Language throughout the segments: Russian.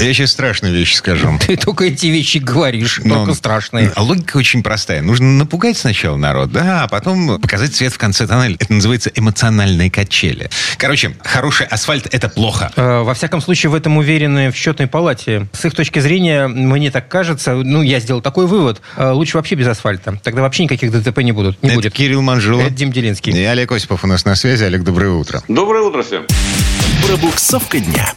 Я сейчас страшную вещь скажу. Ты только эти вещи говоришь, Но только страшные. Логика очень простая. Нужно напугать сначала народ, да, а потом показать свет в конце тоннеля. Это называется эмоциональные качели. Короче, хороший асфальт – это плохо. Э, Во всяком случае, в этом уверены в счетной палате. С их точки зрения, мне так кажется, ну, я сделал такой вывод, э, лучше вообще без асфальта. Тогда вообще никаких ДТП не будут. Не это будет. Кирилл Манжула. Это Дим Делинский. И Олег Осипов у нас на связи. Олег, доброе утро. Доброе утро всем. Пробуксовка дня.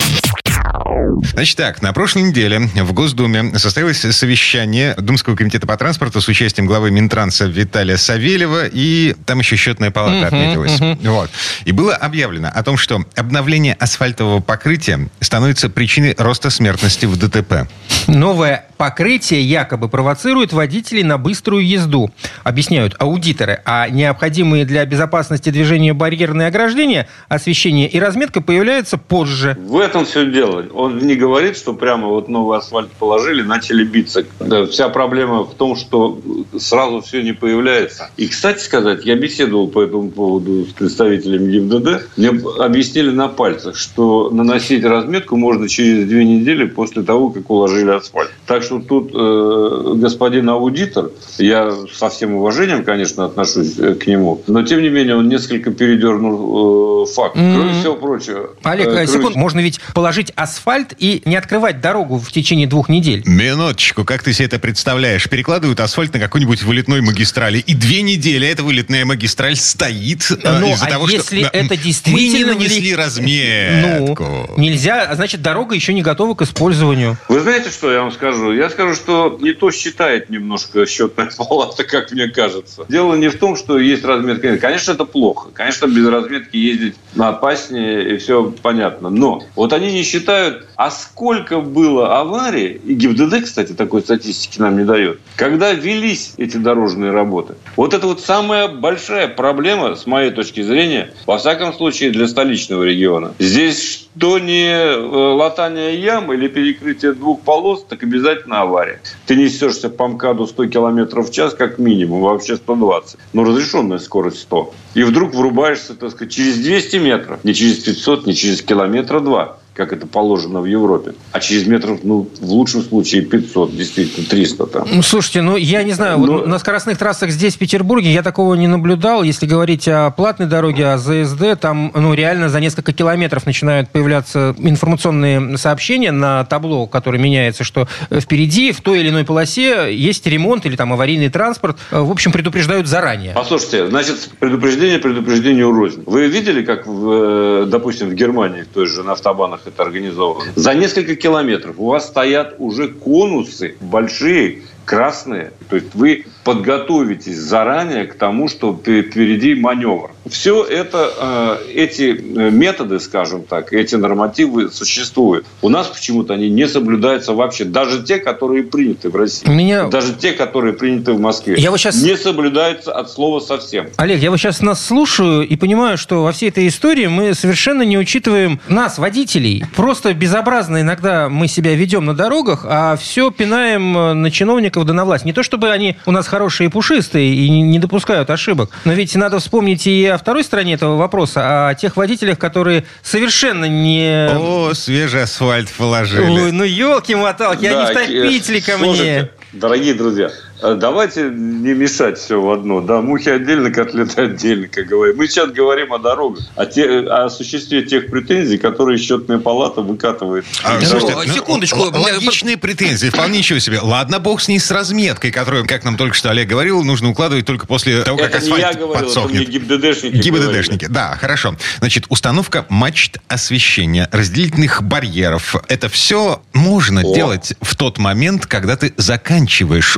Значит так, на прошлой неделе в Госдуме состоялось совещание Думского комитета по транспорту с участием главы Минтранса Виталия Савельева, и там еще счетная палата отметилась. Вот. И было объявлено о том, что обновление асфальтового покрытия становится причиной роста смертности в ДТП. Новое покрытие якобы провоцирует водителей на быструю езду. Объясняют аудиторы. А необходимые для безопасности движения барьерные ограждения, освещение и разметка появляются позже. В этом все дело. Он не говорит, что прямо вот новый асфальт положили, начали биться. Да, вся проблема в том, что сразу все не появляется. И, кстати сказать, я беседовал по этому поводу с представителями ГИБДД. Мне объяснили на пальцах, что наносить разметку можно через две недели после того, как уложили асфальт. Так что тут э, господин аудитор, я со всем уважением, конечно, отношусь э, к нему, но тем не менее он несколько передернул э, факт. Кроме всего прочего. Олег, э, э, кроме- секунду, можно ведь положить асфальт и не открывать дорогу в течение двух недель. Минуточку, как ты себе это представляешь? Перекладывают асфальт на какой-нибудь вылетной магистрали, и две недели эта вылетная магистраль стоит э, Ну, из-за а того, если что... это Мы действительно не нанесли разметку. Ну, нельзя, значит, дорога еще не готова к использованию. Вы знаете, что я вам скажу? Я скажу, что не то считает немножко счетная палата, как мне кажется. Дело не в том, что есть разметка. Конечно, это плохо. Конечно, без разметки ездить опаснее, и все понятно. Но вот они не считают, а сколько было аварий, и ГИБДД, кстати, такой статистики нам не дает, когда велись эти дорожные работы. Вот это вот самая большая проблема, с моей точки зрения, во всяком случае, для столичного региона. Здесь что не э, латание ям или перекрытие двух полос, так обязательно авария. Ты несешься по МКАДу 100 км в час как минимум, вообще 120. Но разрешенная скорость 100. И вдруг врубаешься, так сказать, через 200 метров. Не через 500, не через километра два как это положено в Европе. А через метров, ну, в лучшем случае 500, действительно, 300 там. Ну, слушайте, ну, я не знаю, вот Но- на скоростных трассах здесь, в Петербурге, я такого не наблюдал. Если говорить о платной дороге, о ЗСД, там, ну, реально за несколько километров начинают появляться информационные сообщения на табло, которое меняется, что э, впереди, в той или иной полосе есть ремонт или там аварийный транспорт. Э, В общем, предупреждают заранее. Послушайте, значит, предупреждение предупреждению рознь. Вы видели, как, в, э, допустим, в Германии, той же на автобанах это организовано? За несколько километров у вас стоят уже конусы большие, красные. То есть вы подготовитесь заранее к тому, что пе- впереди маневр. Все это, э, эти э, методы, скажем так, эти нормативы существуют. У нас почему-то они не соблюдаются вообще. Даже те, которые приняты в России. Меня- Даже те, которые приняты в Москве. Я вот щас- Не соблюдаются от слова совсем. Олег, я вот сейчас нас слушаю и понимаю, что во всей этой истории мы совершенно не учитываем нас, водителей. Просто безобразно иногда мы себя ведем на дорогах, а все пинаем э, на чиновников да на власть. Не то чтобы они у нас хорошие и пушистые и не- допускают ошибок, но ведь надо вспомнить и о второй стороне этого вопроса, о тех водителях, которые совершенно не... О, свежий асфальт положили. Ой, ну елки-моталки, они Да, втопители ко мне. Дорогие друзья, давайте не мешать все в одно. Да, мухи отдельно, котлеты отдельно, как говорим. Мы сейчас говорим о дорогах, о, те, о осуществлении тех претензий, которые счетная палата выкатывает. А, Ну, слушайте, ну, секундочку. логичные претензии, вполне ничего себе. Ладно, бог с ней с разметкой, которую, как нам только что Олег говорил, нужно укладывать только после того, как Это не асфальт я говорил, это мне подсохнет. ГИБДДшники ГИБДДшники, да, хорошо. Значит, установка мачт освещения, разделительных барьеров. Это все можно О. делать в тот момент, когда ты заканчиваешь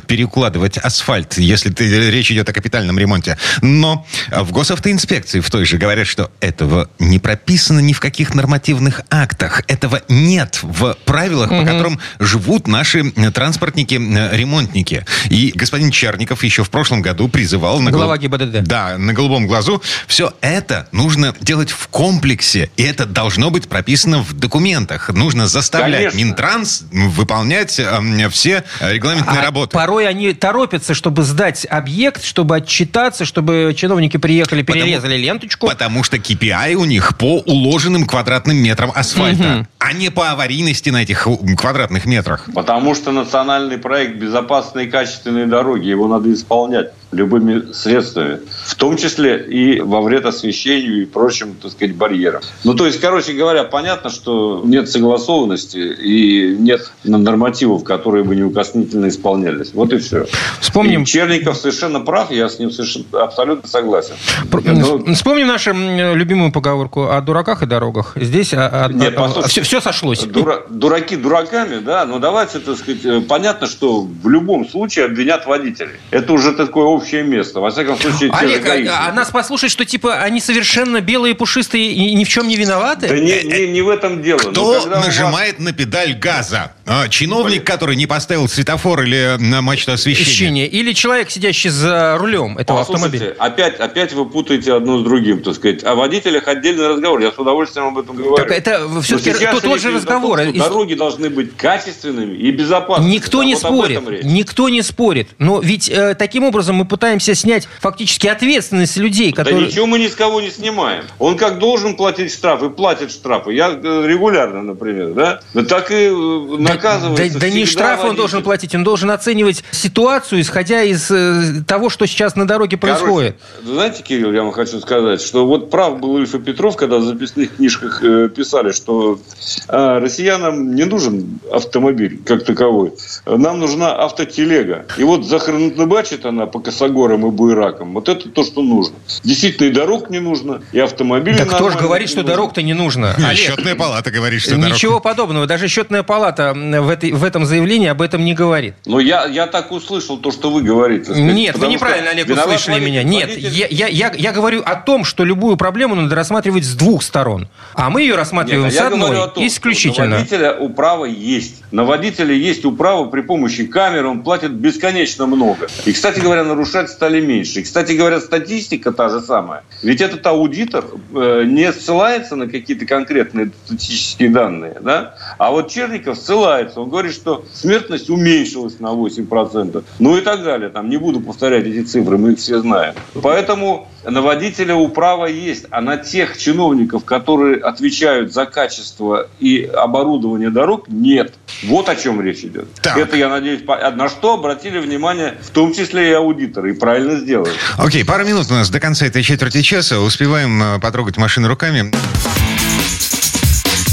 переукладывать асфальт, если ты, речь идет о капитальном ремонте. Но в госавтоинспекции в той же говорят, что этого не прописано ни в каких нормативных актах. Этого нет в правилах, по которым живут наши э, транспортники, э, ремонтники. И господин Черников еще в прошлом году призывал... На Глава гол- ГИБДД. Да, на голубом глазу. Все это нужно делать в комплексе. И это должно быть прописано в документах. Нужно заставлять Конечно. Минтранс выполнять э, все э, регламентные А работы. Порой они торопятся, чтобы сдать объект, чтобы отчитаться, чтобы чиновники приехали, перерезали Потому- ленточку. Потому что KPI у них по уложенным квадратным метрам асфальта, Мгм. а не по аварийности на этих квадратных метрах. Потому что национальный проект «Безопасные и качественные дороги», его надо исполнять любыми средствами. В том числе и во вред освещению и прочим, так сказать, барьерам. Ну, то есть, короче говоря, понятно, что нет согласованности и нет нормативов, которые бы неукоснительно исполнялись. Вот и все. Вспомним- И Черников совершенно прав, я с ним совершенно, абсолютно согласен. Пр- Ну, Вспомним нашу любимую поговорку о дураках и дорогах. Здесь Нет, послушайте. все, сошлось. Дура- дураки дураками, да, но давайте, так сказать, э, понятно, что в любом случае обвинят водителей. Это уже такое общее место. Во всяком случае, те же Олег, гаишники. а, а нас послушать, что типа они совершенно белые, пушистые и ни в чем не виноваты? Да не, не, не в этом дело. Но Кто когда у вас- нажимает на педаль газа? А, чиновник, который не поставил светофор или на мачту освещения? Или человек, сидящий за рулем этого Послушайте, автомобиля. опять, опять вы путаете одно с другим, так сказать. О водителях отдельный разговор. Я с удовольствием об этом говорю. Так это Но все-таки тот, тот же том, разговор. что Из- Дороги должны быть качественными и безопасными. Никто Да, не вот спорит, никто не спорит. Но ведь э, таким образом мы пытаемся снять фактически ответственность людей, Да которые... ничего мы ни с кого не снимаем. Он как должен платить штрафы, платит штрафы. Я э, регулярно, например, да? Да так и э, Да- наказывается. Да, да не всегда штраф он водитель. должен платить, он должен оценивать ситуацию, исходя из э, того, что сейчас на дороге происходит. Короче, знаете, Кирилл, я вам хочу сказать, что вот прав был Ильф и Петров, когда в записных книжках э, писали, что э, россиянам не нужен автомобиль как таковой. Нам нужна автотелега. И вот захранбачит она по косогорам и буеракам. Вот это то, что нужно. Действительно, и дорог не нужно, и автомобилей Так кто же говорит, что дорог-то не нужно? А, Олег, Счетная палата говорит, что дорог- Ничего подобного. Даже счетная палата в, этой, в этом заявлении об этом не говорит. Но я, я так услышал то, что вы говорите. сказать, Нет, вы неправильно, Олег, услышали водитель. меня. Нет, Водитель- я, я, я, я говорю о том, что любую проблему надо рассматривать с двух сторон. А мы ее рассматриваем Нет, с одной, том, исключительно. На водителя управа есть. На водителя есть управа при помощи камеры, он платит бесконечно много. И, кстати говоря, нарушать стали меньше. И, кстати говоря, статистика та же самая. Ведь этот аудитор э, не ссылается на какие-то конкретные статистические данные, да? А вот Черников ссылается. Он говорит, что смертность уменьшилась на 8%. Ну и так далее. Там не буду повторять эти цифры, мы их все знаем. Поэтому на водителя управа есть, а на тех чиновников, которые отвечают за качество и оборудование дорог, нет. Вот о чем речь идет. Так. Это, я надеюсь, по- на что обратили внимание, в том числе и аудиторы, и правильно сделали. Окей, пару минут у нас до конца этой четверти часа. Успеваем э, потрогать машину руками.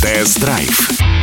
Тест-драйв.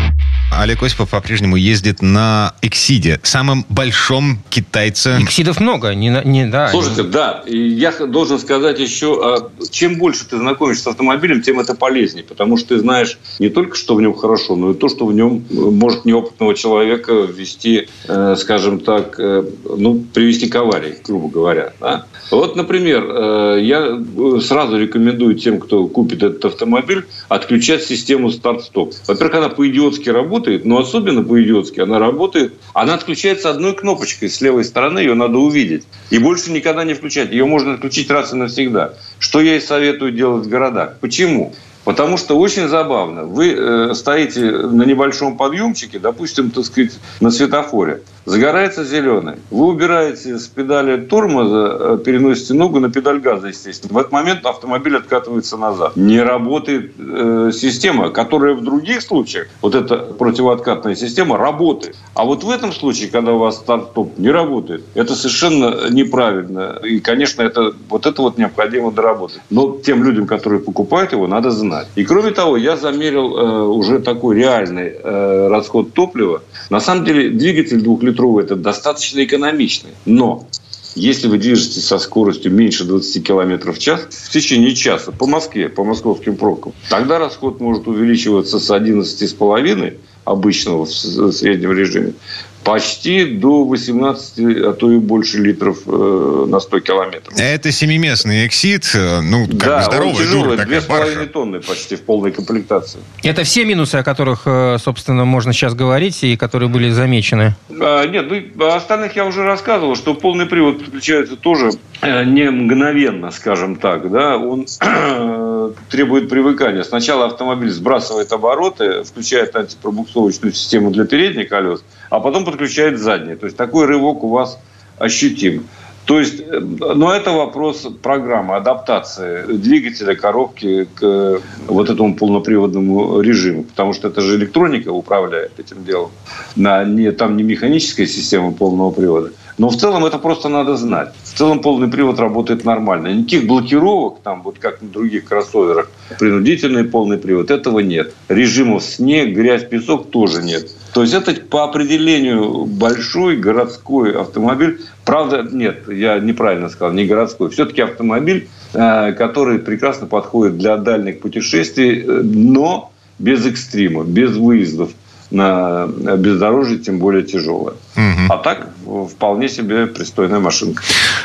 Олег Осипов по-прежнему ездит на Эксиде, самом большом китайце. Иксидов много, не, не да. Слушайте, да, я должен сказать еще, а, чем больше ты знакомишься с автомобилем, тем это полезнее, потому что ты знаешь не только, что в нем хорошо, но и то, что в нем может неопытного человека ввести, э, скажем так, э, ну, привести к аварии, грубо говоря. да. Вот, например, э, я сразу рекомендую тем, кто купит этот автомобиль, отключать систему старт-стоп. Во-первых, она по-идиотски работает, но особенно по-идиотски она работает. Она отключается одной кнопочкой с левой стороны, ее надо увидеть. И больше никогда не включать. Ее можно отключить раз и навсегда. Что я и советую делать в городах. Почему? Потому что очень забавно. Вы э, стоите на небольшом подъемчике, допустим, так сказать, на светофоре. Загорается зеленый. Вы убираете с педали тормоза, э, переносите ногу на педаль газа, естественно. В этот момент автомобиль откатывается назад. Не работает э, система, которая в других случаях, вот эта противооткатная система, работает. А вот в этом случае, когда у вас старт-стоп не работает, это совершенно неправильно. И, конечно, это, вот это вот необходимо доработать. Но тем людям, которые покупают его, надо знать. И кроме того, я замерил э, уже такой реальный э, расход топлива. На самом деле двигатель двухлитровый это достаточно экономичный. Но если вы движетесь со скоростью меньше 20 км в час в течение часа по Москве, по московским пробкам, тогда расход может увеличиваться с 11,5 обычного в среднем режиме почти до 18, а то и больше литров э, на 100 километров. Это семиместный Эксид, э, ну, как бы да, он здоровая дура тяжелый, половиной баржа. тонны почти в полной комплектации. Это все минусы, о которых, э, собственно, можно сейчас говорить и которые были замечены. А, нет, ну, остальных я уже рассказывал, что полный привод подключается тоже э, не мгновенно, скажем так, да, он требует привыкания. Сначала автомобиль сбрасывает обороты, включает антипробуксовочную систему для передних колес, а потом подключает задние. То есть такой рывок у вас ощутим. То есть, э, но это вопрос программы адаптации двигателя, коробки к э, вот этому полноприводному режиму. Потому что это же электроника управляет этим делом. На, не, там не механическая система полного привода. Но в целом это просто надо знать. В целом полный привод работает нормально. Никаких блокировок, там, вот как на других кроссоверах, принудительный полный привод, этого нет. Режимов снег, грязь, песок тоже нет. То есть это по определению большой городской автомобиль. Правда, нет, я неправильно сказал, не городской. Все-таки автомобиль, э, который прекрасно подходит для дальних путешествий, э, но без экстрима, без выездов на бездорожье, тем более тяжелое. Угу. А так вполне себе пристойная машинка.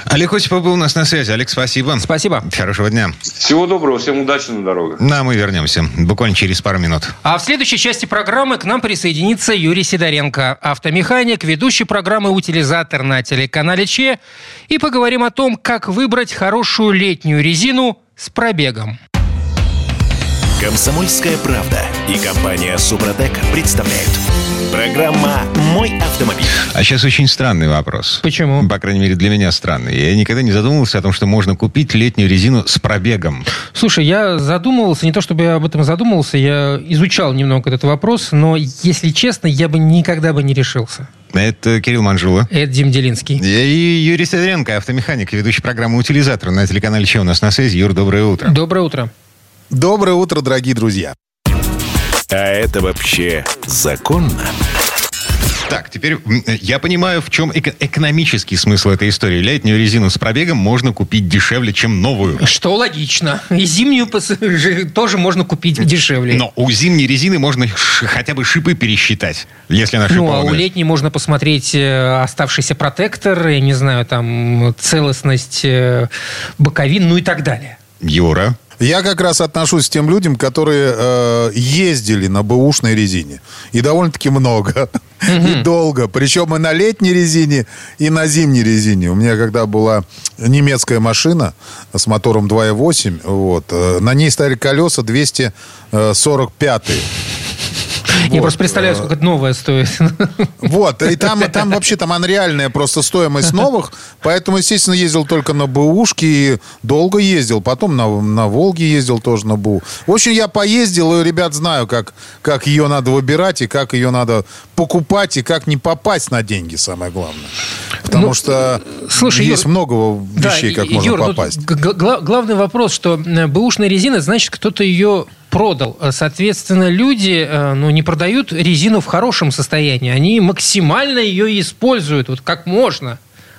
Олег Осипов был у нас на связи. Олег, спасибо. Спасибо. Хорошего дня. Всего доброго, всем удачи на дорогах. На, мы вернемся буквально через пару минут. А в следующей части программы к нам присоединится Юрий Сидоренко, автомеханик, ведущий программы «Утилизатор» на телеканале ЧЕ. И поговорим о том, как выбрать хорошую летнюю резину с пробегом. Комсомольская правда и компания Супротек представляют. Программа «Мой автомобиль». А сейчас очень странный вопрос. Почему? По крайней мере, для меня странный. Я никогда не задумывался о том, что можно купить летнюю резину с пробегом. Слушай, я задумывался, не то чтобы я об этом задумывался, я изучал немного этот вопрос, но, если честно, я бы никогда бы не решился. Это Кирилл Манжула. Это Дим Делинский. И Юрий Сидоренко, автомеханик, ведущий программы «Утилизатор» на телеканале «Че у нас на связи». Юр, доброе утро. Доброе утро. Доброе утро, дорогие друзья. А это вообще законно? Так, теперь я понимаю, в чем эко- экономический смысл этой истории. Летнюю резину с пробегом можно купить дешевле, чем новую. Что логично. И зимнюю тоже можно купить дешевле. Но у зимней резины можно хотя бы шипы пересчитать, если она шиповая. Ну, а у летней можно посмотреть э, оставшийся протектор, я не знаю, там целостность э, боковин, ну и так далее. Юра? Я как раз отношусь к тем людям, которые э, ездили на бэушной резине. И довольно-таки много. И долго. Причем и на летней резине, и на зимней резине. У меня когда была немецкая машина с мотором 2.8, вот, э, на ней стояли колеса 245 я просто представляю, сколько это новое стоит. Вот, и там, там вообще там анреальная просто стоимость новых, поэтому, естественно, ездил только на БУшке и долго ездил, потом на, на Волге ездил тоже на БУ. В общем, я поездил, и, ребят, знаю, как, как ее надо выбирать, и как ее надо покупать, и как не попасть на деньги, самое главное. Потому ну, что слушай, есть Юр, много вещей, да, как можно Юр, попасть. Гла- главный вопрос, что э, бэушная резина, значит, кто-то ее продал. Соответственно, люди э, ну, не продают резину в хорошем состоянии. Они максимально ее используют, вот как можно,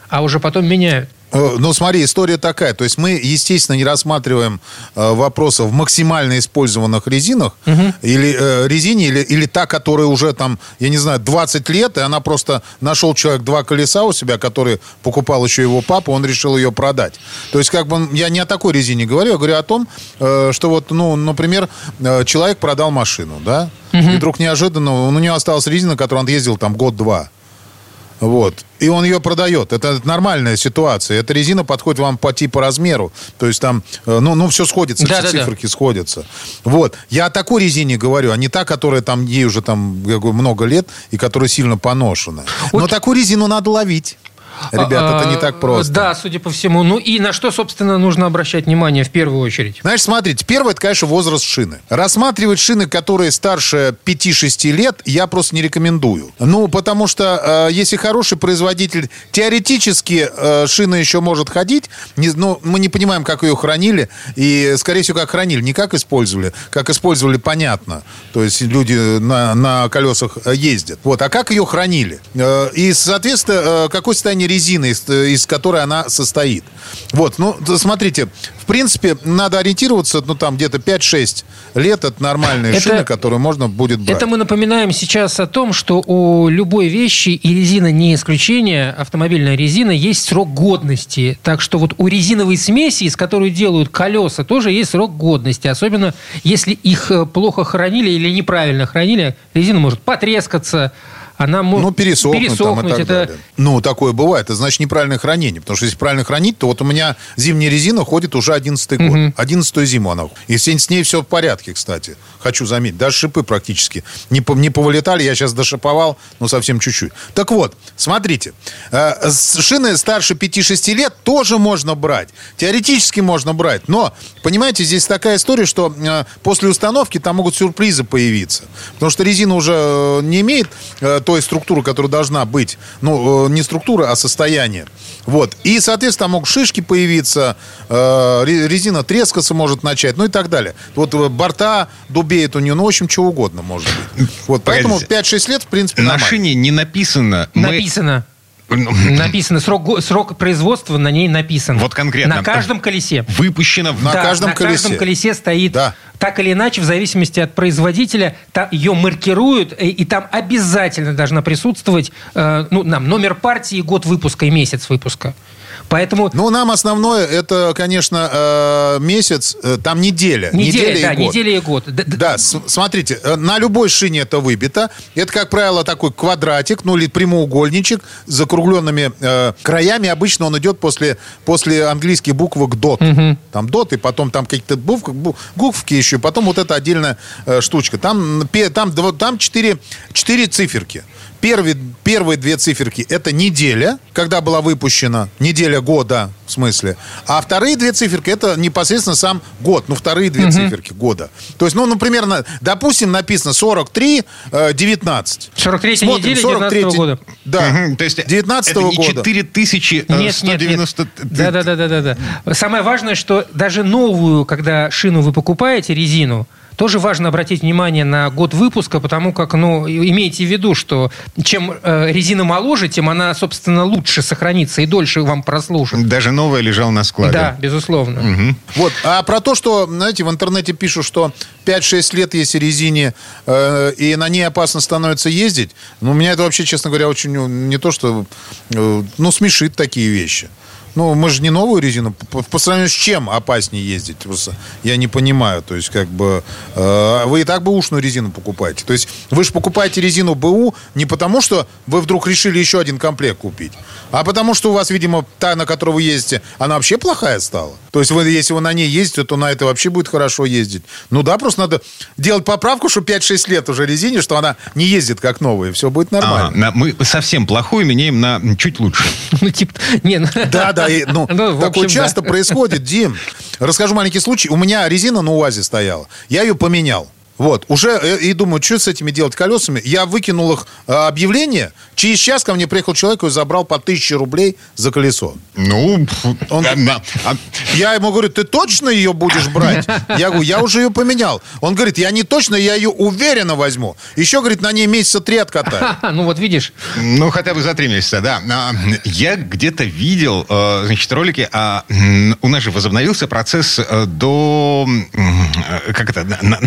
а уже потом меняют. Э, ну, смотри, история такая. То есть мы, естественно, не рассматриваем э, вопросы в максимально использованных резинах. Угу. Или э, резине, или, или та, которая уже там, я не знаю, 20 лет, и она просто нашел человек два колеса у себя, которые покупал еще его папа, он решил ее продать. То есть, как бы, я не о такой резине говорю, я говорю о том, э, что вот, ну, например, э, человек продал машину, да, угу. и вдруг неожиданно у него осталась резина, которую он ездил там год-два. Вот. И он ее продает. Это нормальная ситуация. Эта резина подходит вам по типу размеру. То есть там, э, ну, ну все сходится, да, все да, циферки да. сходятся. Вот. Я о такой резине говорю, а не та, которая там ей уже там много лет и которая сильно поношена. Вот. Но такую резину надо ловить. Ребята, это не так просто. Да, судя по всему. Ну и на что, собственно, нужно обращать внимание в первую очередь? Знаешь, смотрите, первое, это, конечно, возраст шины. Рассматривать шины, которые старше 5-6 лет, я просто не рекомендую. Ну, потому что э, если хороший производитель, теоретически э, шина еще может ходить, не, но мы не понимаем, как ее хранили, и, скорее всего, как хранили, не как использовали. Как использовали, понятно. То есть люди на, на колесах ездят. Вот, а как ее хранили? Э, и, соответственно, э, какое состояние состояние резины, из, из которой она состоит. Вот, ну, смотрите, в принципе, надо ориентироваться, ну, там, где-то 5-6 лет. Это нормальные это, шины, которые можно будет брать. Это мы напоминаем сейчас о том, что у любой вещи, и резина не исключение, автомобильная резина, есть срок годности. Так что вот у резиновой смеси, из которой делают колеса, тоже есть срок годности. Особенно, если их э, плохо хранили или неправильно хранили, резина может потрескаться, она может Ну, пересохнуть, пересохнуть. там и так это... далее. Ну, такое бывает. Это значит неправильное хранение. Потому что если правильно хранить, то вот у меня зимняя резина ходит уже 11 год. 11 зиму она. И с ней все в порядке, кстати. Хочу заметить. Даже шипы практически не, не повылетали. Я сейчас дошиповал, но совсем чуть-чуть. Так вот, смотрите. Э, Шины старше 5-6 лет тоже можно брать. Теоретически можно брать. Но, понимаете, здесь такая история, что э, после установки там могут сюрпризы появиться. Потому что резина уже э, не имеет той структуры, которая должна быть. Ну, э, не структура, а состояние. Вот. И, соответственно, там могут шишки появиться, э, ре- резина трескаться может начать, ну и так далее. Вот э, борта дубеют у нее, ну, в общем, чего угодно может быть. Вот. Поэтому Погодите. 5-6 лет, в принципе, На шине не написано... Написано. Ну, Написано. Срок, срок производства на ней написан. Вот конкретно. На каждом колесе. Выпущено в... На Да, каждом на колесе. каждом колесе стоит Да. Так или иначе, в зависимости от производителя, та- ее маркируют, и, и там обязательно должна присутствовать э, ну, нам, номер партии, год выпуска и месяц выпуска. Поэтому Ну, нам основное, это, конечно, э, месяц, э, там неделя. неделя, и да, год. неделя и год. Да, с- смотрите, э, на любой шине это выбито. Это, как правило, такой квадратик, ну или прямоугольничек с закругленными э, краями. Обычно он идет после, после английских буквок DOT. Там DOT, и потом там какие-то буквы, бу- еще, потом вот эта отдельная э, штучка. Там, пе- там, там четыре, четыре циферки. Первые, первые две циферки – это неделя, когда была выпущена, неделя года, в смысле. А вторые две циферки – это непосредственно сам год, ну, вторые две циферки года. То есть, ну, например, на- допустим, написано 43, э, 19. 43 Смотрим, неделя 43 19 года. Да, Мгм, То есть 19 это не года. 4190... Да, да, да, да, да, да. Самое важное, что даже новую, когда шину вы покупаете, резину, тоже важно обратить внимание на год выпуска, потому как, ну, имейте в виду, что чем э, резина моложе, тем она, собственно, лучше сохранится и дольше вам прослужит. Даже новая лежала на складе. Да, безусловно. Вот. А про то, что, знаете, в интернете пишут, что 5-6 лет, если резине, э, и на ней опасно становится ездить, ну, меня это вообще, честно говоря, очень, ну, не то, что, э, ну, смешит такие вещи. Ну, мы же не новую резину. По, по сравнению с чем опаснее ездить? Просто я не понимаю. То есть, как бы, э, вы и так бэушную резину покупаете. То есть, вы же покупаете резину БУ не потому, что вы вдруг решили еще один комплект купить, а потому что у вас, видимо, та, на которой вы ездите, она вообще плохая стала. То есть, вы, если вы на ней ездите, то на это вообще будет хорошо ездить. Ну да, просто надо делать поправку, что 5-6 лет уже резине, что она не ездит как новая, и все будет А, нормально. на- мы совсем плохую меняем на чуть лучше. Ну, типа, не, ну, Да, да, ну, Ну, такое общем, да. часто происходит, Дим. Расскажу маленький случай. У меня резина на УАЗе стояла. Я ее поменял. Вот, уже, э, и думаю, что с этими делать колесами? Я выкинул их э, объявление. Через час ко мне приехал человек и забрал по 1000 рублей за колесо. Ну, Он- а, да. А, Я ему говорю, ты точно ее будешь брать? Я говорю, я уже ее поменял. Он говорит, я не точно, я ее уверенно возьму. Еще, говорит, на ней месяца три откатаю. ну вот видишь, Ну, хотя бы за три месяца, да. А, Я где-то видел, э, значит, ролики, а у нас же возобновился процесс до, как это, на-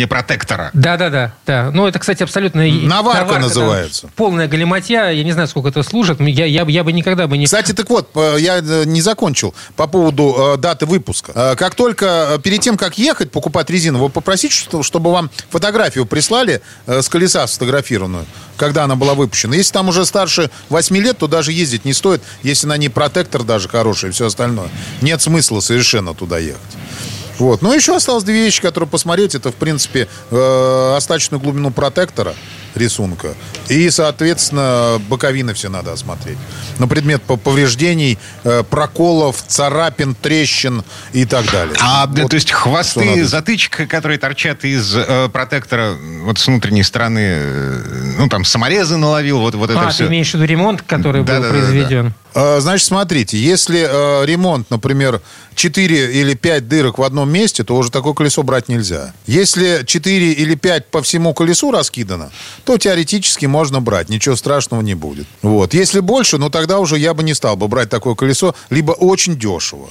наращивания протектора. Да-да-да. да. Ну, это, кстати, абсолютно... Наварка там называется. полная галиматья. Я не знаю, сколько это служит. Я, я, бы- я бы никогда бы не... Кстати, так вот, э, я э, не закончил по поводу э, даты выпуска. Э, Как только э, перед тем, как ехать, покупать резину, вы попросите, что- чтобы вам фотографию прислали э, с колеса сфотографированную, когда она была выпущена. Если там уже старше 8 лет, то даже ездить не стоит, если на ней протектор даже хороший и все остальное. Нет смысла совершенно туда ехать. Вот. Ну, еще осталось две вещи, которые посмотреть. Это, в принципе, э, остаточную глубину протектора рисунка. И, соответственно, боковины все надо осмотреть. На предмет по- повреждений, э, проколов, царапин, трещин и так далее. А, да, Вот то есть хвосты затычка, которые торчат из э, протектора вот с внутренней стороны, э, ну, там, саморезы наловил, вот, вот это а, все. ты имеешь в виду ремонт, который был Да-да-да-да. произведен? Э, Значит, смотрите, если э, ремонт, например, 4 или 5 дырок в одном месте, то уже такое колесо брать нельзя. Если 4 или 5 по всему колесу раскидано, то теоретически можно брать, ничего страшного не будет. Вот. Если больше, ну тогда уже я бы не стал бы брать такое колесо, либо очень дешево.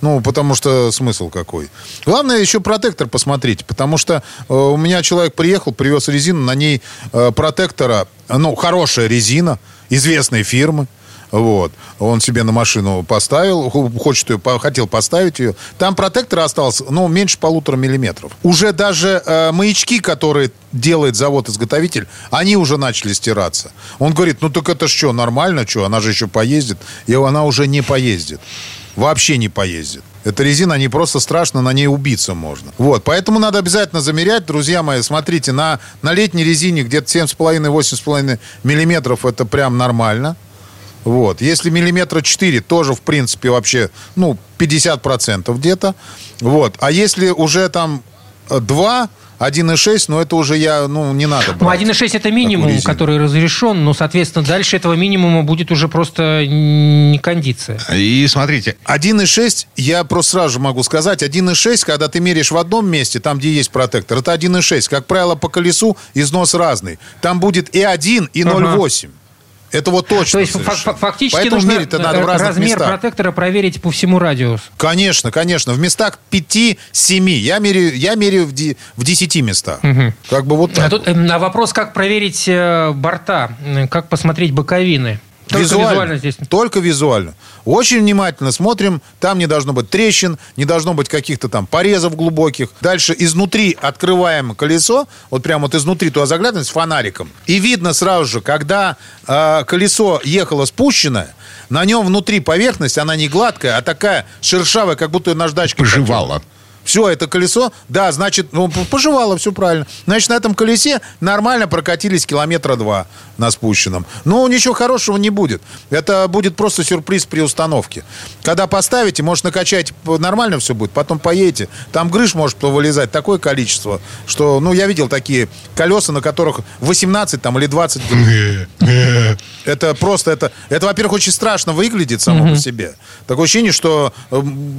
Ну, потому что смысл какой. Главное еще протектор посмотрите, потому что э, у меня человек приехал, привез резину, на ней э, протектора, ну, хорошая резина, известной фирмы. Вот. Он себе на машину поставил, хочет ее, хотел поставить ее. Там протектор остался, ну, меньше полутора миллиметров. Уже даже э, маячки, которые делает завод-изготовитель, они уже начали стираться. Он говорит, ну так это что, нормально, что, она же еще поездит. И она уже не поездит. Вообще не поездит. Эта резина, не просто страшно, на ней убиться можно. Вот, поэтому надо обязательно замерять, друзья мои. Смотрите, на, на летней резине где-то 7,5-8,5 миллиметров это прям нормально. Вот. Если миллиметра 4, тоже, в принципе, вообще, ну, 50% где-то. Вот. А если уже там 2, 1,6, но это уже я, ну, не надо ну, брать. Ну, 1,6 это минимум, который разрешен, но, соответственно, дальше этого минимума будет уже просто не кондиция. И смотрите. 1,6, я просто сразу же могу сказать, 1,6, когда ты меряешь в одном месте, там, где есть протектор, это 1,6. Как правило, по колесу износ разный. Там будет и 1, и 0,8. Ага. Это вот точно. То есть совершенно. фактически Поэтому нужно мерить надо в разных размер местах. протектора проверить по всему радиусу. Конечно, конечно. В местах 5-7. Я меряю, я меряю в, ди, в 10 местах. Угу. Как бы вот так. А, тут, вот. А вопрос, как проверить э, борта, как посмотреть боковины? Только визуально. визуально здесь. Только визуально. Очень внимательно смотрим. Там не должно быть трещин, не должно быть каких-то там порезов глубоких. Дальше изнутри открываем колесо. Вот прямо вот изнутри туда заглядываем с фонариком. И видно сразу же, когда э, колесо ехало спущенное, на нем внутри поверхность, она не гладкая, а такая шершавая, как будто наждачкой. Пожевала. Хотела. Все, это колесо, да, значит, ну, пожевало, все правильно. Значит, на этом колесе нормально прокатились километра два на спущенном. Но ничего хорошего не будет. Это будет просто сюрприз при установке. Когда поставите, может, накачать нормально все будет, потом поедете. Там грыж может повылезать такое количество, что, ну, я видел такие колеса, на которых 18 там или 20 Это просто, это, это во-первых, очень страшно выглядит само по себе. Такое ощущение, что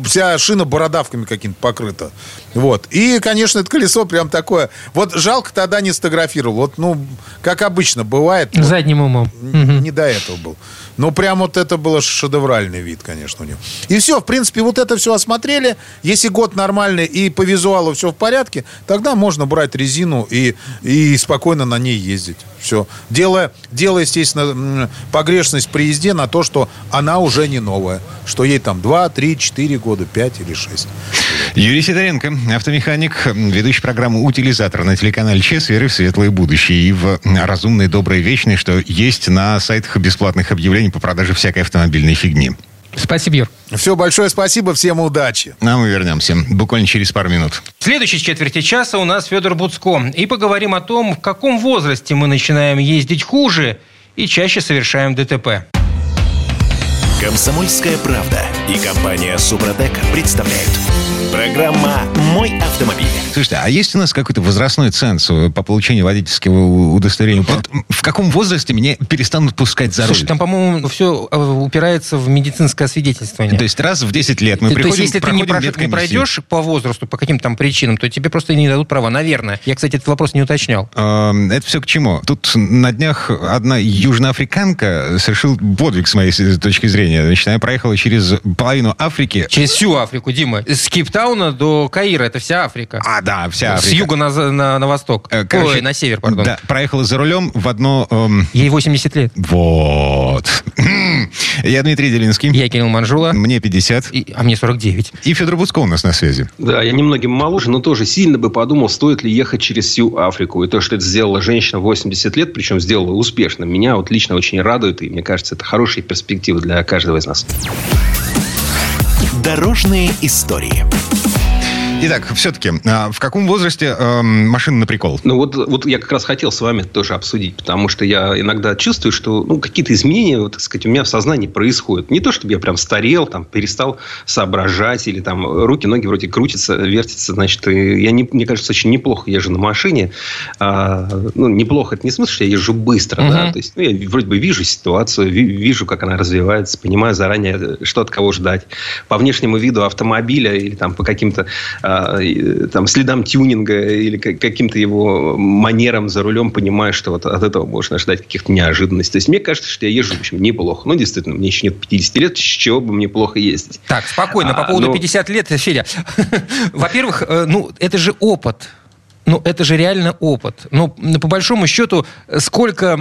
вся шина бородавками какими-то покрыта это. Вот. И, конечно, это колесо прям такое. Вот жалко тогда не сфотографировал. Вот, ну, как обычно бывает. Задним умом. Не, не до этого был. Ну, прям вот это было шедевральный вид, конечно, у него. И все, в принципе, вот это все осмотрели. Если год нормальный и по визуалу все в порядке, тогда можно брать резину и, и спокойно на ней ездить. Все. Делая, делая, естественно, погрешность при езде на то, что она уже не новая. Что ей там 2, 3, 4 года, 5 или 6. Юрий Сидоренко, автомеханик, ведущий программу «Утилизатор» на телеканале ЧЕС, веры в светлое будущее и в разумное, доброе, вечное, что есть на сайтах бесплатных объявлений по продаже всякой автомобильной фигни. Спасибо, Юр. Все, большое спасибо, всем удачи. А мы вернемся буквально через пару минут. В следующей четверти часа у нас Федор Буцко. И поговорим о том, в каком возрасте мы начинаем ездить хуже и чаще совершаем ДТП. Комсомольская правда и компания Супротек представляют. Программа «Мой автомобиль». Слушайте, а есть у нас какой-то возрастной ценз по получению водительского удостоверения? Вот в каком возрасте меня перестанут пускать за руль? Слушай, там, по-моему, все э, упирается в медицинское свидетельствование. То есть раз в 10 лет мы то, приходим, То есть если ты не, прож... не пройдешь по возрасту, по каким-то там причинам, то тебе просто не дадут права, наверное. Я, кстати, этот вопрос не уточнял. Это все к чему? Тут на днях одна южноафриканка совершил подвиг, с моей точки зрения Значит, она проехала через половину Африки. Через всю Африку, Дима. С Кейптауна до Каира. Это вся Африка. А, да, вся Африка. С юга на, на, на восток. Э, короче, Ой, на север, пардон. Да, проехала за рулем в одно... Эм... Ей 80 лет. Вот. Я Дмитрий Делинский. Я Кирилл Манжула. Мне 50. И, а мне 49. И Федор Буцко у нас на связи. Да, я немногим моложе, но тоже сильно бы подумал, стоит ли ехать через всю Африку. И то, что это сделала женщина 80 лет, причем сделала успешно, меня вот лично очень радует. И мне кажется, это хорошая перспектива для каждого из нас. Дорожные истории. Итак, все-таки, а, в каком возрасте э, машина на прикол? Ну, вот, вот я как раз хотел с вами тоже обсудить, потому что я иногда чувствую, что ну, какие-то изменения, вот, так сказать, у меня в сознании происходят. Не то, чтобы я прям старел, там, перестал соображать, или там руки, ноги вроде крутятся, вертятся, значит, я, не, мне кажется, очень неплохо езжу на машине. А, ну, неплохо, это не смысл, что я езжу быстро, uh-huh. да, то есть ну, я вроде бы вижу ситуацию, вижу, как она развивается, понимаю заранее, что от кого ждать. По внешнему виду автомобиля или там по каким-то а, там, следам тюнинга или каким-то его манерам за рулем понимаешь, что вот от этого можно ожидать каких-то неожиданностей. То есть мне кажется, что я езжу, в общем, неплохо. Ну, действительно, мне еще нет 50 лет, с чего бы мне плохо ездить. Так, спокойно, по а, поводу но... 50 лет, Федя. Во-первых, э, ну, это же опыт ну, это же реально опыт. Ну, по большому счету, сколько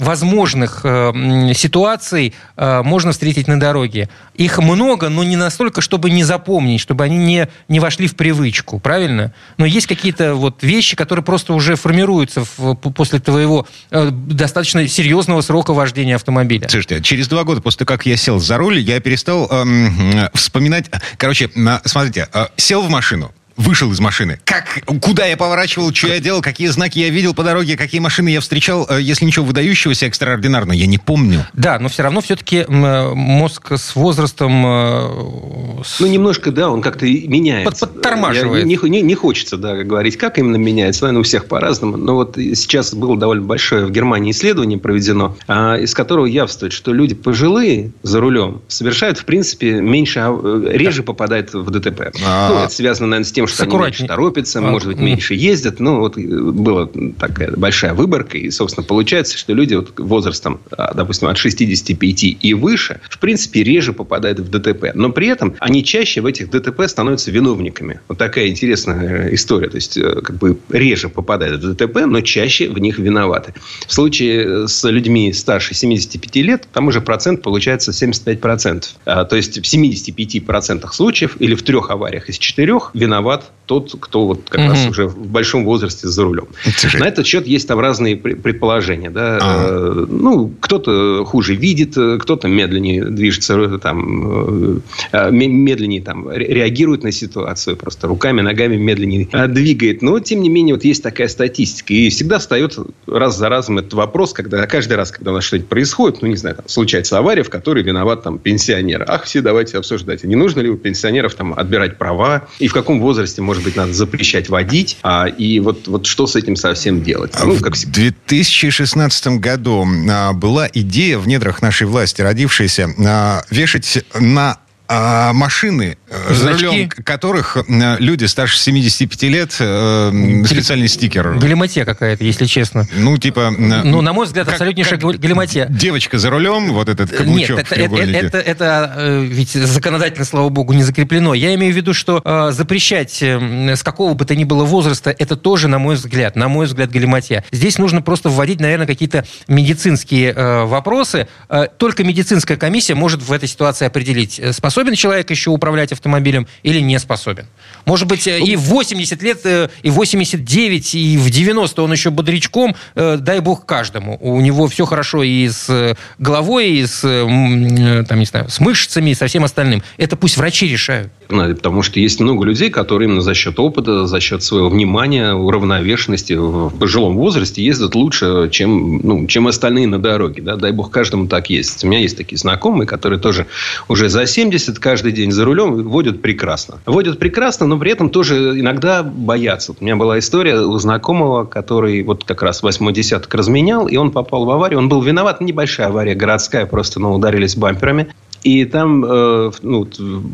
возможных э, ситуаций э, можно встретить на дороге? Их много, но не настолько, чтобы не запомнить, чтобы они не, не вошли в привычку, правильно? Но есть какие-то вот вещи, которые просто уже формируются в, после твоего э, достаточно серьезного срока вождения автомобиля. Слушайте, через два года после того, как я сел за руль, я перестал эм, вспоминать... Короче, смотрите, сел в машину, вышел из машины. Как, куда я поворачивал, что я делал, какие знаки я видел по дороге, какие машины я встречал, э, если ничего выдающегося экстраординарного, я не помню. Да, но все равно все-таки мозг с возрастом... Э, с... Ну, немножко, да, он как-то меняется. Под, подтормаживает. Не, не, не хочется, да, говорить, как именно меняется. Наверное, у всех по-разному. Но вот сейчас было довольно большое в Германии исследование проведено, а, из которого явствует, что люди пожилые за рулем совершают, в принципе, меньше, а, э, реже попадают в ДТП. А-а-а. Ну, это связано, наверное, с тем, что они меньше торопятся, а, может быть, меньше ездят. Ну, вот э, была такая большая выборка, и, собственно, получается, что люди вот возрастом, а, допустим, от 65 и выше, в принципе, реже попадают в ДТП. Но при этом они чаще в этих ДТП становятся виновниками. Вот такая интересная э, история. То есть, э, как бы реже попадают в ДТП, но чаще в них виноваты. В случае с людьми старше 75 лет, там уже процент получается 75%. А, то есть, в 75% случаев или в трех авариях из четырех виноват виноват тот, кто вот как угу. раз уже в большом возрасте за рулем. Слушай. На этот счет есть там разные предположения. Да? А. Ну, кто-то хуже видит, кто-то медленнее движется, там, э, медленнее там, реагирует на ситуацию, просто руками, ногами медленнее э, двигает. Но, тем не менее, вот есть такая статистика. И всегда встает раз за разом этот вопрос, когда каждый раз, когда у нас что-нибудь происходит, ну, не знаю, там, случается авария, в которой виноват там, пенсионер. Ах, все давайте обсуждать. А не нужно ли у пенсионеров там, отбирать права? И в каком возрасте может может быть, надо запрещать водить, а, и вот, вот что с этим совсем делать? Ну, как... В 2016 году а, была идея в недрах нашей власти, родившаяся, а, вешать на а машины, э, Значки. за рулем которых э, люди старше 75 лет, э, специальный стикер. Галиматья какая-то, если честно. Ну, типа... Ну, на мой взгляд, как, абсолютнейшая как галиматья. Девочка за рулем, вот этот каблучок Нет, это, это, это, это ведь законодательно, слава богу, не закреплено. Я имею в виду, что э, запрещать э, с какого бы то ни было возраста, это тоже, на мой взгляд, на мой взгляд, галиматья. Здесь нужно просто вводить, наверное, какие-то медицинские э, вопросы. Э, только медицинская комиссия может в этой ситуации определить, способен способен человек еще управлять автомобилем или не способен. Может быть, э, и в 80 лет, э, и в 89, и в 90 он еще бодрячком, э, дай бог каждому. У него все хорошо и с головой, и с, там, не знаю, с мышцами, и со всем остальным. Это пусть врачи решают. Потому что есть много людей, которые именно за счет опыта, за счет своего внимания, уравновешенности в пожилом возрасте ездят лучше, чем, ну, чем остальные на дороге. Да? Дай бог каждому так есть. У меня есть такие знакомые, которые тоже уже за 70 каждый день за рулем водят прекрасно. Водят прекрасно, но при этом тоже иногда боятся. У меня была история у знакомого, который вот как раз восьмой десяток разменял, и он попал в аварию. Он был виноват, небольшая авария городская, просто ну, ударились бамперами. И там э, ну,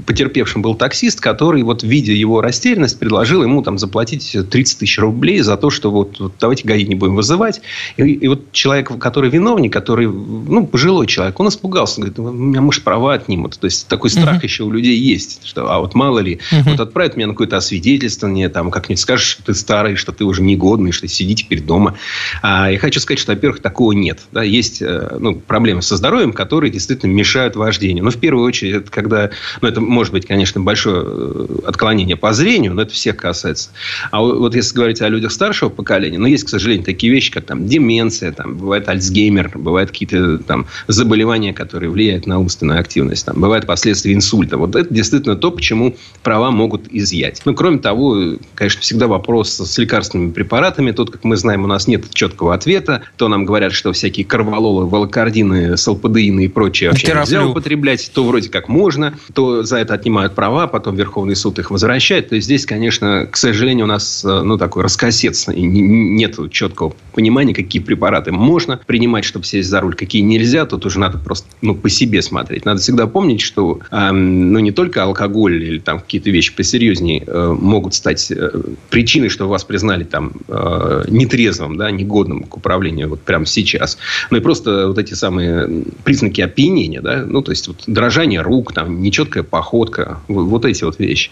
потерпевшим был таксист, который, вот, видя его растерянность, предложил ему там, заплатить 30 тысяч рублей за то, что вот, вот давайте ГАИ не будем вызывать. И, и вот человек, который виновник, который, ну, пожилой человек, он испугался. Говорит, у меня, может, права отнимут. То есть, такой страх uh-huh. еще у людей есть. Что, а вот мало ли, uh-huh. вот отправят меня на какое-то освидетельствование, там, как-нибудь скажешь, что ты старый, что ты уже негодный, что сиди теперь дома. А я хочу сказать, что, во-первых, такого нет. Да? Есть э, ну, проблемы со здоровьем, которые действительно мешают вождению зрению. Но в первую очередь, это когда... Ну, это может быть, конечно, большое э, отклонение по зрению, но это всех касается. А вот если говорить о людях старшего поколения, ну, есть, к сожалению, такие вещи, как там деменция, там, бывает альцгеймер, бывают какие-то там заболевания, которые влияют на умственную активность, там, бывают последствия инсульта. Вот это действительно то, почему права могут изъять. Ну, кроме того, конечно, всегда вопрос с лекарственными препаратами. Тут, как мы знаем, у нас нет четкого ответа. То нам говорят, что всякие карвалолы, волокордины, салпадеины и прочее вообще нельзя употреблять употреблять, то вроде как можно, то за это отнимают права, потом Верховный суд их возвращает. То есть здесь, конечно, к сожалению, у нас э, ну, такой раскосец, нет четкого понимания, какие препараты можно принимать, чтобы сесть за руль, какие нельзя. Тут уже надо просто ну, по себе смотреть. Надо всегда помнить, что эм, ну, не только алкоголь или там какие-то вещи посерьезнее э, могут стать э, причиной, что вас признали там э, нетрезвым, да, негодным к управлению вот прямо сейчас. Ну и просто вот эти самые признаки опьянения, да, ну то есть тут дрожание рук, там, нечеткая походка, вот эти вот вещи.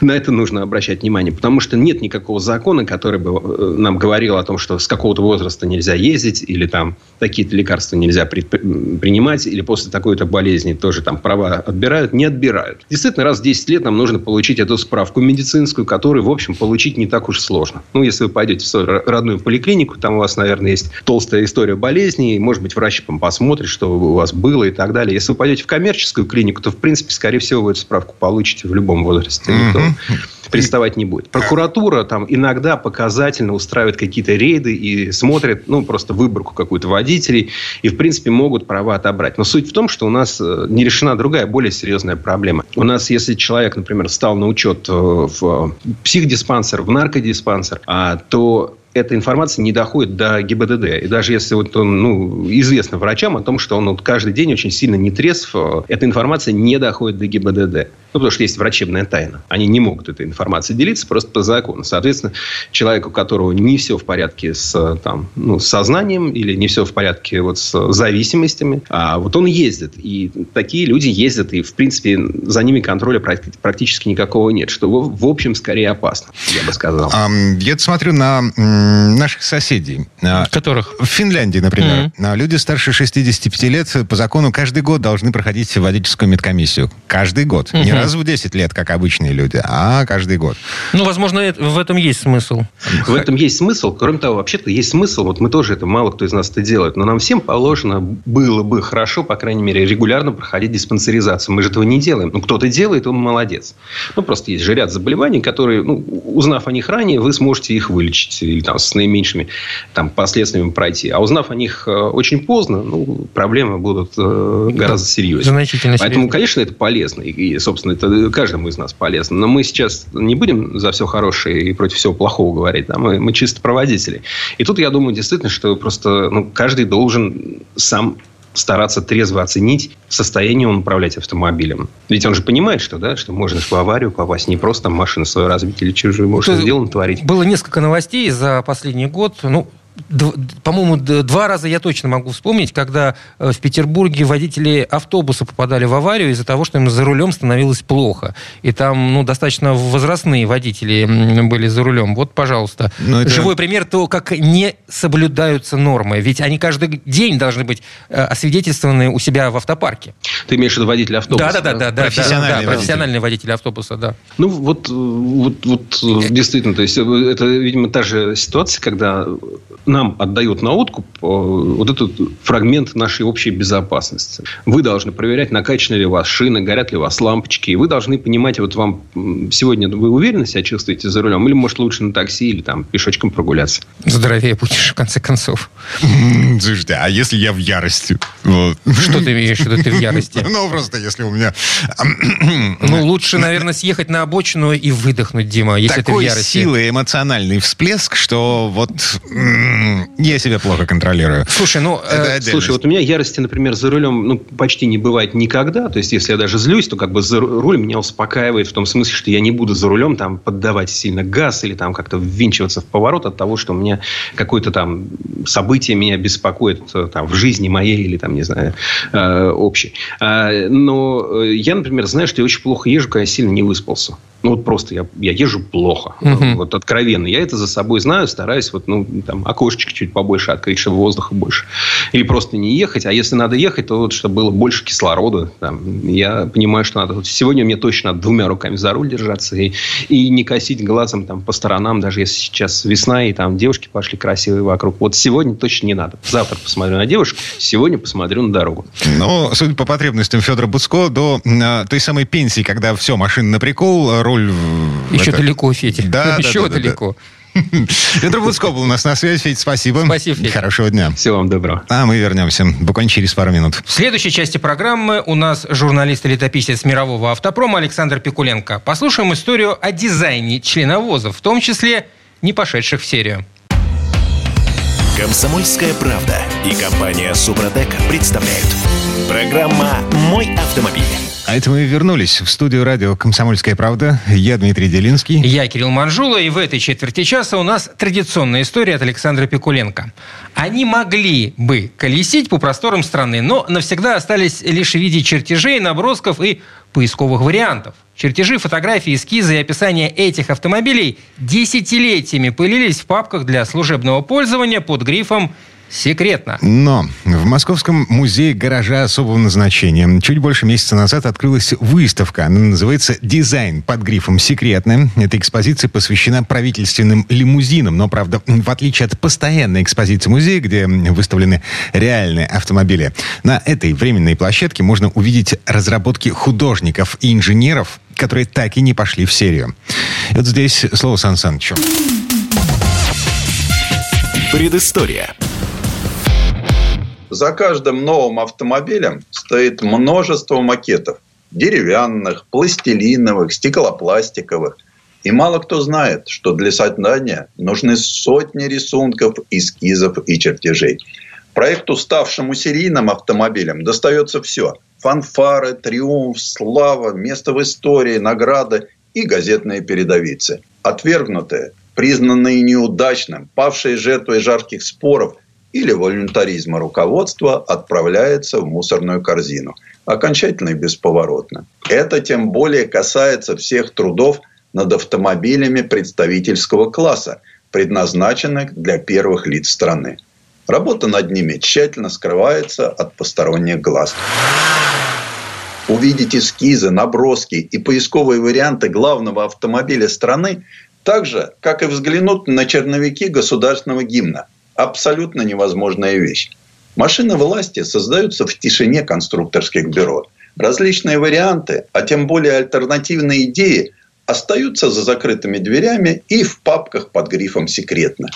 На это нужно обращать внимание, потому что нет никакого закона, который бы э, нам говорил о том, что с какого-то возраста нельзя ездить, или там такие-то лекарства нельзя при, принимать, или после такой-то болезни тоже там права отбирают, не отбирают. Действительно, раз в 10 лет нам нужно получить эту справку медицинскую, которую, в общем, получить не так уж сложно. Ну, если вы пойдете в свою родную поликлинику, там у вас, наверное, есть толстая история болезней, может быть, врач посмотрит, что у вас было и так далее. Если вы пойдете в коммерческую клинику, то, в принципе, скорее всего, вы эту справку получите в любом возрасте. Никто приставать не будет. Прокуратура там иногда показательно устраивает какие-то рейды и смотрит, ну, просто выборку какую-то водителей, и, в принципе, могут права отобрать. Но суть в том, что у нас э, не решена другая, более серьезная проблема. У нас, если человек, например, стал на учет э, в психдиспансер, в наркодиспансер, а, то эта информация не доходит до ГИБДД. И даже если вот он, ну, известно врачам о том, что он вот каждый день очень сильно не трезв, э, эта информация не доходит до ГИБДД. Ну, потому что есть врачебная тайна. Они не могут этой информацией делиться просто по закону. Соответственно, человеку, у которого не все в порядке с, там, ну, с сознанием или не все в порядке вот с зависимостями, а вот он ездит. И такие люди ездят, и, в принципе, за ними контроля практически никакого нет, что, в общем, скорее опасно, я бы сказал. Я смотрю на наших соседей. А, Которых? В Финляндии, например. Mm-hmm. Люди старше 65 лет по закону каждый год должны проходить водительскую медкомиссию. Каждый год. Mm-hmm. Не раз в 10 лет, как обычные люди, а каждый год. Ну, возможно, в этом есть смысл. В этом есть смысл. Кроме того, вообще-то есть смысл. Вот мы тоже это, мало кто из нас это делает. Но нам всем положено было бы хорошо, по крайней мере, регулярно проходить диспансеризацию. Мы же этого не делаем. Ну, кто-то делает, он молодец. Ну, просто есть же ряд заболеваний, которые, ну, узнав о них ранее, вы сможете их вылечить. Или там с наименьшими там, последствиями пройти. А узнав о них э, очень поздно, ну, проблемы будут э, гораздо серьезнее. Значительно Поэтому, конечно, это полезно. И, собственно, это каждому из нас полезно. Но мы сейчас не будем за все хорошее и против всего плохого говорить. Да? Мы, мы чисто проводители. И тут, я думаю, действительно, что просто ну, каждый должен сам стараться трезво оценить состояние он управлять автомобилем. Ведь он же понимает, что, да, что можно в аварию попасть, не просто машину свою разбить или чужую, можно сделано творить. Было несколько новостей за последний год. Ну, по-моему, два раза я точно могу вспомнить, когда э, в Петербурге водители автобуса попадали в аварию из-за того, что им за рулем становилось плохо. И там, ну, достаточно возрастные водители были за рулем. Вот, пожалуйста, Но это... живой пример того, как не соблюдаются нормы. Ведь они каждый день должны быть э, освидетельствованы у себя в автопарке. Ты имеешь в виду водитель автобуса? Да, да, да, да, профессиональный, да, да, профессиональный водитель автобуса, да. Ну, вот, вот, вот действительно, то есть это, видимо, та же ситуация, когда нам отдают на откуп э, вот этот фрагмент нашей общей безопасности. Вы должны проверять, накачаны ли у вас шины, горят ли у вас лампочки. И вы должны понимать, вот вам сегодня вы уверенно себя чувствуете за рулем? Или, может, лучше на такси или там пешочком прогуляться? Здоровее будешь, в конце концов. Слушайте, а если я в ярости? Что ты имеешь в виду, ты в ярости? Ну, просто если у меня... Ну, лучше, наверное, съехать на обочину и выдохнуть, Дима, если ты в ярости. Такой силы эмоциональный всплеск, что вот я себя плохо контролирую. Слушай, ну... Э, слушай, вот у меня ярости, например, за рулем ну, почти не бывает никогда. То есть, если я даже злюсь, то как бы за руль меня успокаивает в том смысле, что я не буду за рулем там поддавать сильно газ или там как-то ввинчиваться в поворот от того, что у меня какое-то там событие меня беспокоит э, там, в жизни моей или там, не знаю, э, общей. А, но э, я, например, знаю, что я очень плохо езжу, когда я сильно не выспался. Ну, вот просто я, я езжу плохо. Угу. Вот откровенно. Я это за собой знаю, стараюсь вот, ну, там, окошечко чуть побольше открыть, чтобы воздуха больше. Или просто не ехать. А если надо ехать, то вот, чтобы было больше кислорода. Там, я понимаю, что надо... Вот сегодня мне точно надо двумя руками за руль держаться и, и не косить глазом там, по сторонам, даже если сейчас весна и там девушки пошли красивые вокруг. Вот сегодня точно не надо. Завтра посмотрю на девушку, сегодня посмотрю на дорогу. Ну, судя по потребностям Федора Буцко, до э, той самой пенсии, когда все, машина на прикол, роль... Еще это... далеко, Федя. Да, Еще да, да, далеко. Да. Петр Буцко был у нас на связи. Федь, спасибо. Спасибо, Федя. Хорошего дня. Всего вам доброго. А мы вернемся буквально через пару минут. В следующей части программы у нас журналист и летописец мирового автопрома Александр Пикуленко. Послушаем историю о дизайне членовозов, в том числе не пошедших в серию. Комсомольская правда и компания Супротек представляют. Программа «Мой автомобиль». А это мы вернулись в студию радио «Комсомольская правда». Я Дмитрий Делинский. Я Кирилл Манжула, и в этой четверти часа у нас традиционная история от Александра Пикуленко. Они могли бы колесить по просторам страны, но навсегда остались лишь в виде чертежей, набросков и поисковых вариантов. Чертежи, фотографии, эскизы и описания этих автомобилей десятилетиями пылились в папках для служебного пользования под грифом Секретно. Но в Московском музее гаража особого назначения чуть больше месяца назад открылась выставка. Она называется «Дизайн» под грифом «Секретно». Эта экспозиция посвящена правительственным лимузинам. Но, правда, в отличие от постоянной экспозиции музея, где выставлены реальные автомобили, на этой временной площадке можно увидеть разработки художников и инженеров, которые так и не пошли в серию. И вот здесь слово Сан Санычу. Предыстория. За каждым новым автомобилем стоит множество макетов. Деревянных, пластилиновых, стеклопластиковых. И мало кто знает, что для создания нужны сотни рисунков, эскизов и чертежей. Проекту, ставшему серийным автомобилем, достается все. Фанфары, триумф, слава, место в истории, награды и газетные передовицы. Отвергнутые, признанные неудачным, павшие жертвой жарких споров – или волюнтаризма руководства отправляется в мусорную корзину. Окончательно и бесповоротно. Это тем более касается всех трудов над автомобилями представительского класса, предназначенных для первых лиц страны. Работа над ними тщательно скрывается от посторонних глаз. Увидеть эскизы, наброски и поисковые варианты главного автомобиля страны так же, как и взглянуть на черновики государственного гимна – абсолютно невозможная вещь. Машины власти создаются в тишине конструкторских бюро. Различные варианты, а тем более альтернативные идеи остаются за закрытыми дверями и в папках под грифом «секретно».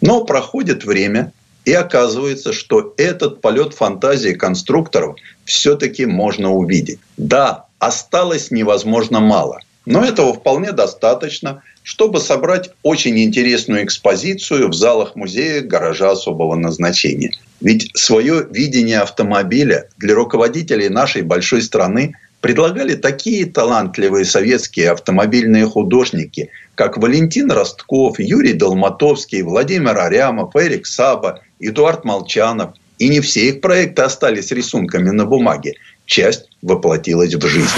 Но проходит время, и оказывается, что этот полет фантазии конструкторов все-таки можно увидеть. Да, осталось невозможно мало. Но этого вполне достаточно, чтобы собрать очень интересную экспозицию в залах музея гаража особого назначения. Ведь свое видение автомобиля для руководителей нашей большой страны предлагали такие талантливые советские автомобильные художники, как Валентин Ростков, Юрий Долматовский, Владимир Арямов, Эрик Саба, Эдуард Молчанов. И не все их проекты остались рисунками на бумаге. Часть воплотилась в жизнь.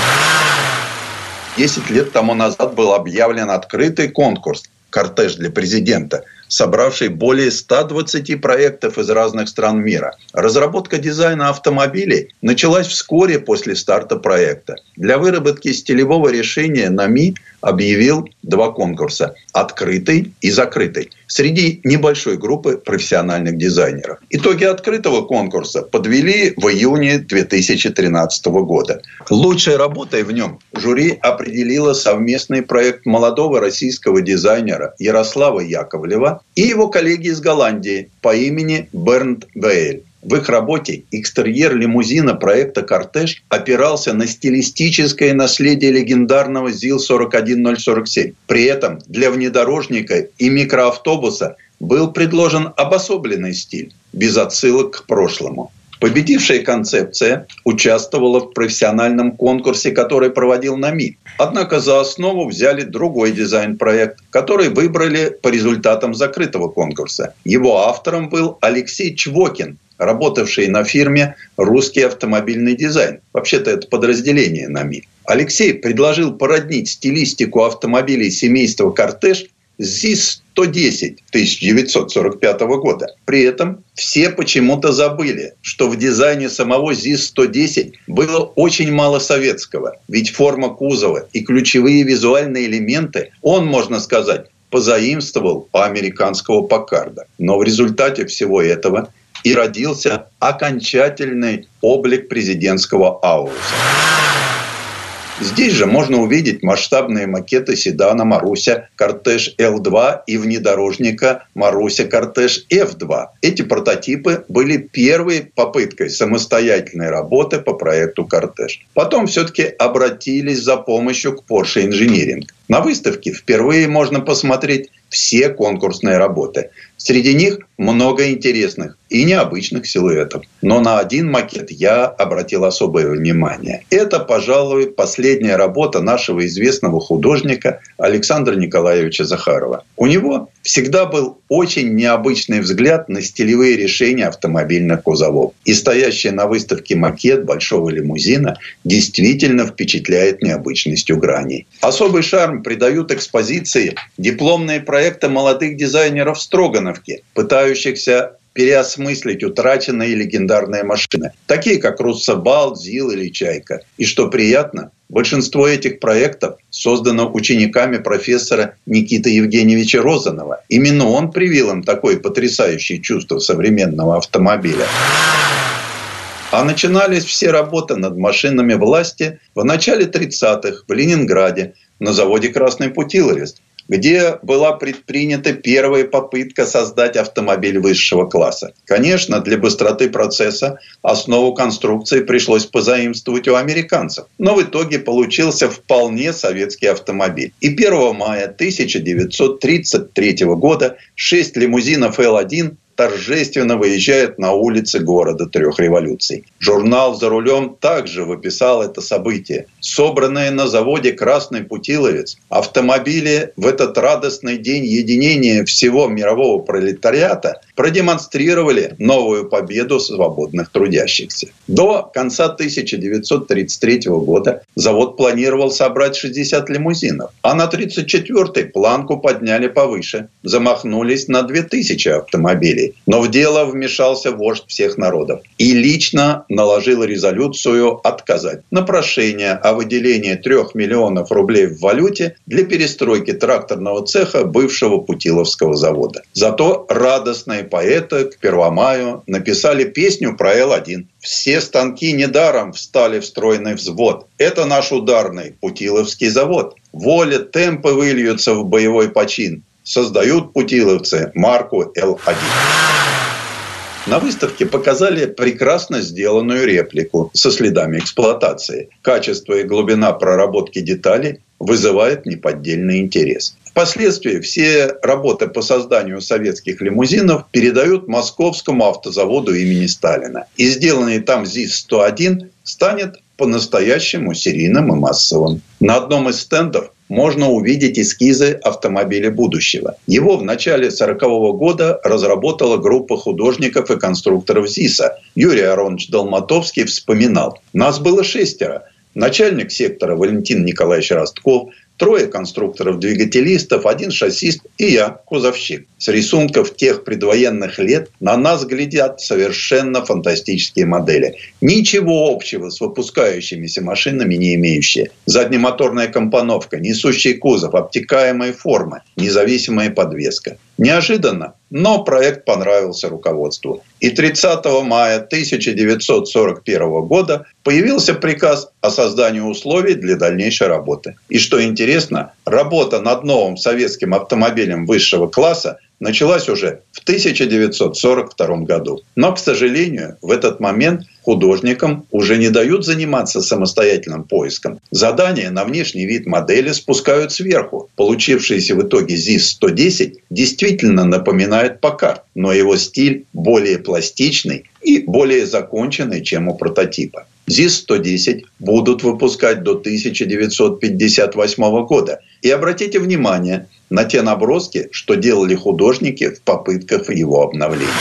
10 лет тому назад был объявлен открытый конкурс «Кортеж для президента», собравший более 120 проектов из разных стран мира. Разработка дизайна автомобилей началась вскоре после старта проекта. Для выработки стилевого решения НАМИ объявил два конкурса – открытый и закрытый – среди небольшой группы профессиональных дизайнеров. Итоги открытого конкурса подвели в июне 2013 года. Лучшей работой в нем жюри определило совместный проект молодого российского дизайнера Ярослава Яковлева и его коллеги из Голландии по имени Бернд Вейль. В их работе экстерьер лимузина проекта «Кортеж» опирался на стилистическое наследие легендарного ЗИЛ-41047. При этом для внедорожника и микроавтобуса был предложен обособленный стиль, без отсылок к прошлому. Победившая концепция участвовала в профессиональном конкурсе, который проводил НАМИ. Однако за основу взяли другой дизайн-проект, который выбрали по результатам закрытого конкурса. Его автором был Алексей Чвокин, работавший на фирме «Русский автомобильный дизайн». Вообще-то это подразделение НАМИ. Алексей предложил породнить стилистику автомобилей семейства «Кортеж» с ЗИС-110 1945 года. При этом все почему-то забыли, что в дизайне самого ЗИС-110 было очень мало советского. Ведь форма кузова и ключевые визуальные элементы он, можно сказать, позаимствовал у американского Покарда. Но в результате всего этого и родился окончательный облик президентского ауруса. Здесь же можно увидеть масштабные макеты седана «Маруся Кортеж Л2» и внедорожника «Маруся Кортеж F2». Эти прототипы были первой попыткой самостоятельной работы по проекту «Кортеж». Потом все-таки обратились за помощью к Porsche Engineering. На выставке впервые можно посмотреть все конкурсные работы. Среди них много интересных и необычных силуэтов. Но на один макет я обратил особое внимание. Это, пожалуй, последняя работа нашего известного художника Александра Николаевича Захарова. У него всегда был очень необычный взгляд на стилевые решения автомобильных кузовов. И стоящий на выставке макет большого лимузина действительно впечатляет необычностью граней. Особый шарм придают экспозиции дипломные проекты молодых дизайнеров Строгановки, пытающихся переосмыслить утраченные легендарные машины, такие как Руссобал, ЗИЛ или Чайка. И что приятно, большинство этих проектов создано учениками профессора Никиты Евгеньевича Розанова. Именно он привил им такое потрясающее чувство современного автомобиля. А начинались все работы над машинами власти в начале 30-х в Ленинграде на заводе «Красный Путиловец», где была предпринята первая попытка создать автомобиль высшего класса. Конечно, для быстроты процесса основу конструкции пришлось позаимствовать у американцев, но в итоге получился вполне советский автомобиль. И 1 мая 1933 года шесть лимузинов L1 торжественно выезжает на улицы города трех революций. Журнал «За рулем» также выписал это событие. Собранные на заводе «Красный Путиловец» автомобили в этот радостный день единения всего мирового пролетариата продемонстрировали новую победу свободных трудящихся. До конца 1933 года завод планировал собрать 60 лимузинов, а на 1934 планку подняли повыше, замахнулись на 2000 автомобилей. Но в дело вмешался вождь всех народов и лично наложил резолюцию отказать на прошение о выделении трех миллионов рублей в валюте для перестройки тракторного цеха бывшего Путиловского завода. Зато радостные поэты к Первомаю написали песню про Л-1. Все станки недаром встали в стройный взвод. Это наш ударный Путиловский завод. Воля, темпы выльются в боевой почин создают путиловцы марку Л1. На выставке показали прекрасно сделанную реплику со следами эксплуатации. Качество и глубина проработки деталей вызывает неподдельный интерес. Впоследствии все работы по созданию советских лимузинов передают Московскому автозаводу имени Сталина. И сделанный там ЗИС-101 станет по-настоящему серийным и массовым. На одном из стендов можно увидеть эскизы автомобиля будущего. Его в начале 1940 года разработала группа художников и конструкторов ЗИСа. Юрий Аронович Долматовский вспоминал. Нас было шестеро. Начальник сектора Валентин Николаевич Ростков – трое конструкторов-двигателистов, один шассист и я, кузовщик. С рисунков тех предвоенных лет на нас глядят совершенно фантастические модели. Ничего общего с выпускающимися машинами не имеющие. Заднемоторная компоновка, несущий кузов, обтекаемые формы, независимая подвеска. Неожиданно, но проект понравился руководству. И 30 мая 1941 года появился приказ о создании условий для дальнейшей работы. И что интересно, работа над новым советским автомобилем высшего класса началась уже в 1942 году. Но, к сожалению, в этот момент художникам уже не дают заниматься самостоятельным поиском. Задания на внешний вид модели спускают сверху. Получившийся в итоге ЗИС-110 действительно напоминает Покар, но его стиль более пластичный и более законченный, чем у прототипа. ЗИС-110 будут выпускать до 1958 года. И обратите внимание на те наброски, что делали художники в попытках его обновления.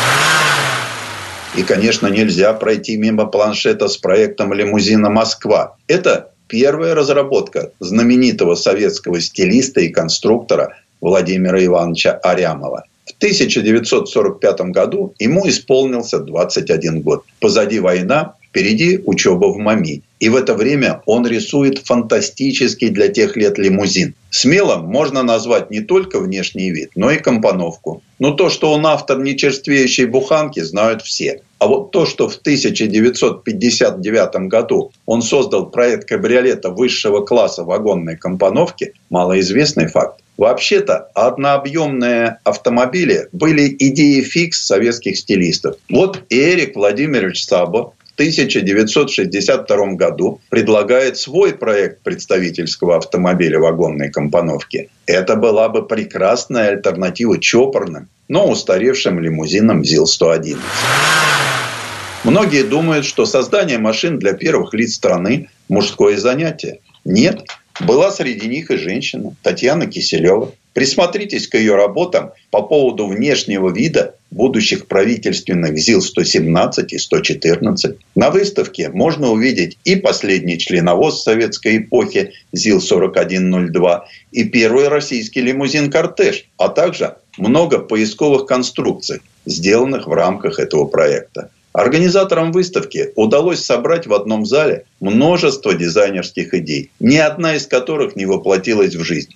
И, конечно, нельзя пройти мимо планшета с проектом лимузина «Москва». Это первая разработка знаменитого советского стилиста и конструктора Владимира Ивановича Арямова. В 1945 году ему исполнился 21 год. Позади война, Впереди учеба в МАМИ. И в это время он рисует фантастический для тех лет лимузин. Смелым можно назвать не только внешний вид, но и компоновку. Но то, что он автор нечерствеющей буханки, знают все. А вот то, что в 1959 году он создал проект кабриолета высшего класса вагонной компоновки, малоизвестный факт. Вообще-то однообъемные автомобили были идеей фикс советских стилистов. Вот Эрик Владимирович Сабо 1962 году предлагает свой проект представительского автомобиля вагонной компоновки, это была бы прекрасная альтернатива чопорным, но устаревшим лимузинам ЗИЛ-111. Многие думают, что создание машин для первых лиц страны – мужское занятие. Нет, была среди них и женщина, Татьяна Киселева. Присмотритесь к ее работам по поводу внешнего вида будущих правительственных ЗИЛ-117 и 114. На выставке можно увидеть и последний членовоз советской эпохи ЗИЛ-4102, и первый российский лимузин-кортеж, а также много поисковых конструкций, сделанных в рамках этого проекта. Организаторам выставки удалось собрать в одном зале множество дизайнерских идей, ни одна из которых не воплотилась в жизнь,